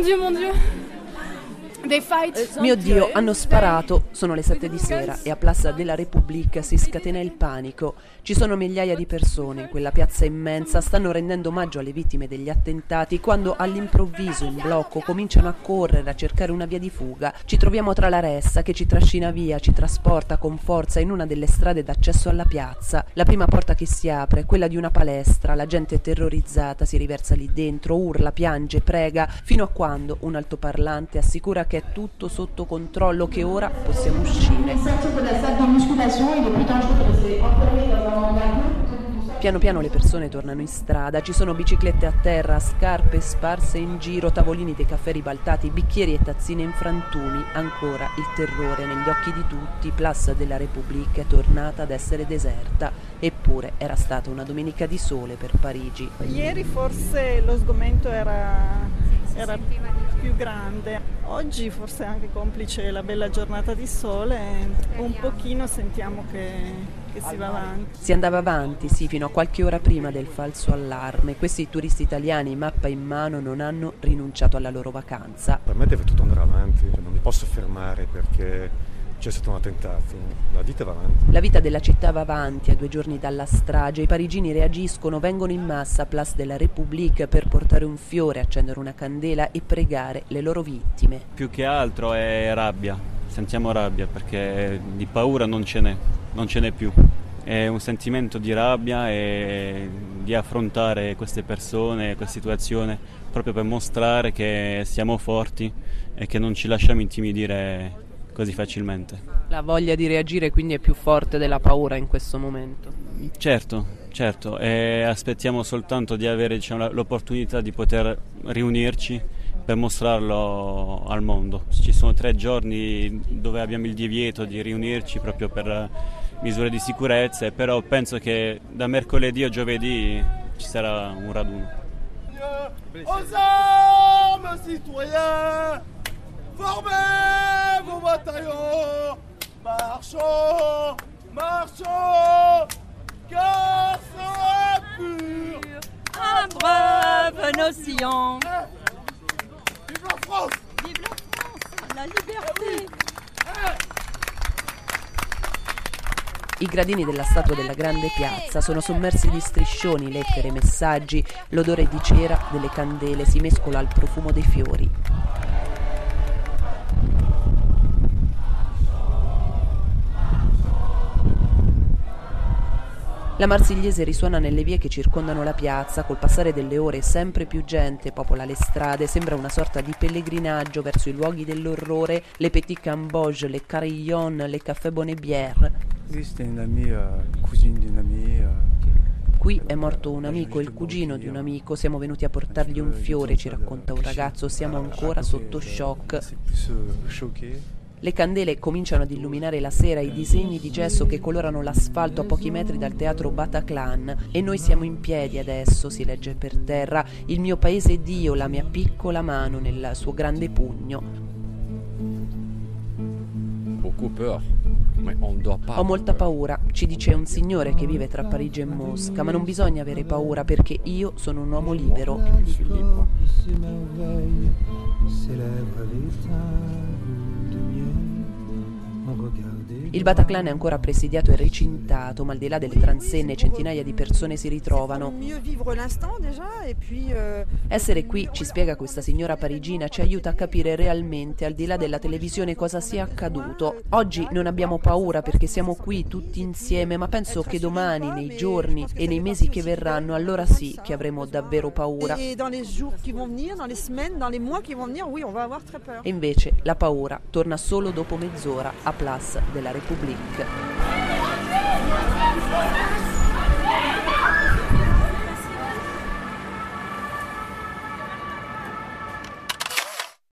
Mon Dieu, mon Dieu. Fight. Mio Dio, hanno sparato. Sono le sette di sera e a Plaza della Repubblica si scatena il panico. Ci sono migliaia di persone in quella piazza immensa, stanno rendendo omaggio alle vittime degli attentati quando all'improvviso in blocco cominciano a correre, a cercare una via di fuga. Ci troviamo tra la ressa che ci trascina via, ci trasporta con forza in una delle strade d'accesso alla piazza. La prima porta che si apre è quella di una palestra, la gente terrorizzata si riversa lì dentro, urla, piange, prega, fino a quando un altoparlante assicura che è tutto sotto controllo, che ora possiamo uscire. Piano piano le persone tornano in strada, ci sono biciclette a terra, scarpe sparse in giro, tavolini dei caffè ribaltati, bicchieri e tazzine in frantumi, ancora il terrore negli occhi di tutti, Plaza della Repubblica è tornata ad essere deserta, eppure era stata una domenica di sole per Parigi. Ieri forse lo sgomento era, era più grande, oggi forse anche complice la bella giornata di sole, un pochino sentiamo che che si va avanti. Si andava avanti, sì, fino a qualche ora prima del falso allarme. Questi turisti italiani, mappa in mano, non hanno rinunciato alla loro vacanza. Per me deve tutto andare avanti, non mi posso fermare perché c'è stato un attentato, la vita va avanti. La vita della città va avanti a due giorni dalla strage, i parigini reagiscono, vengono in massa a Place de la République per portare un fiore, accendere una candela e pregare le loro vittime. Più che altro è rabbia, sentiamo rabbia perché di paura non ce n'è, non ce n'è più. È un sentimento di rabbia e di affrontare queste persone, questa situazione, proprio per mostrare che siamo forti e che non ci lasciamo intimidire così facilmente. La voglia di reagire quindi è più forte della paura in questo momento. Certo, certo, e aspettiamo soltanto di avere diciamo, l'opportunità di poter riunirci per mostrarlo al mondo. Ci sono tre giorni dove abbiamo il divieto di riunirci proprio per misure di sicurezza, però penso che da mercoledì a giovedì ci sarà un raduno. Aux armes, citoyens Formez Marchons Marchons Car sera pur. Un brave nocillon. Vive la France. Vive la France La liberté. I gradini della statua della grande piazza sono sommersi di striscioni, lettere, messaggi, l'odore di cera delle candele si mescola al profumo dei fiori. La marsigliese risuona nelle vie che circondano la piazza, col passare delle ore sempre più gente popola le strade, sembra una sorta di pellegrinaggio verso i luoghi dell'orrore, le petit camboges, le carillon, le café bonnebière. Esiste una mia cugina di una mia. Qui è morto un amico, il cugino di un amico, siamo venuti a portargli un fiore, ci racconta un ragazzo, siamo ancora sotto shock. Le candele cominciano ad illuminare la sera i disegni di gesso che colorano l'asfalto a pochi metri dal teatro Bataclan e noi siamo in piedi adesso, si legge per terra, il mio paese è Dio, la mia piccola mano nel suo grande pugno. Ho molta paura, ci dice un signore che vive tra Parigi e Mosca, ma non bisogna avere paura perché io sono un uomo libero. Il Bataclan è ancora presidiato e recintato, ma al di là delle transenne centinaia di persone si ritrovano. Essere qui, ci spiega questa signora parigina, ci aiuta a capire realmente, al di là della televisione, cosa sia accaduto. Oggi non abbiamo paura perché siamo qui tutti insieme, ma penso che domani, nei giorni e nei mesi che verranno, allora sì che avremo davvero paura. E invece la paura torna solo dopo mezz'ora a Place della République.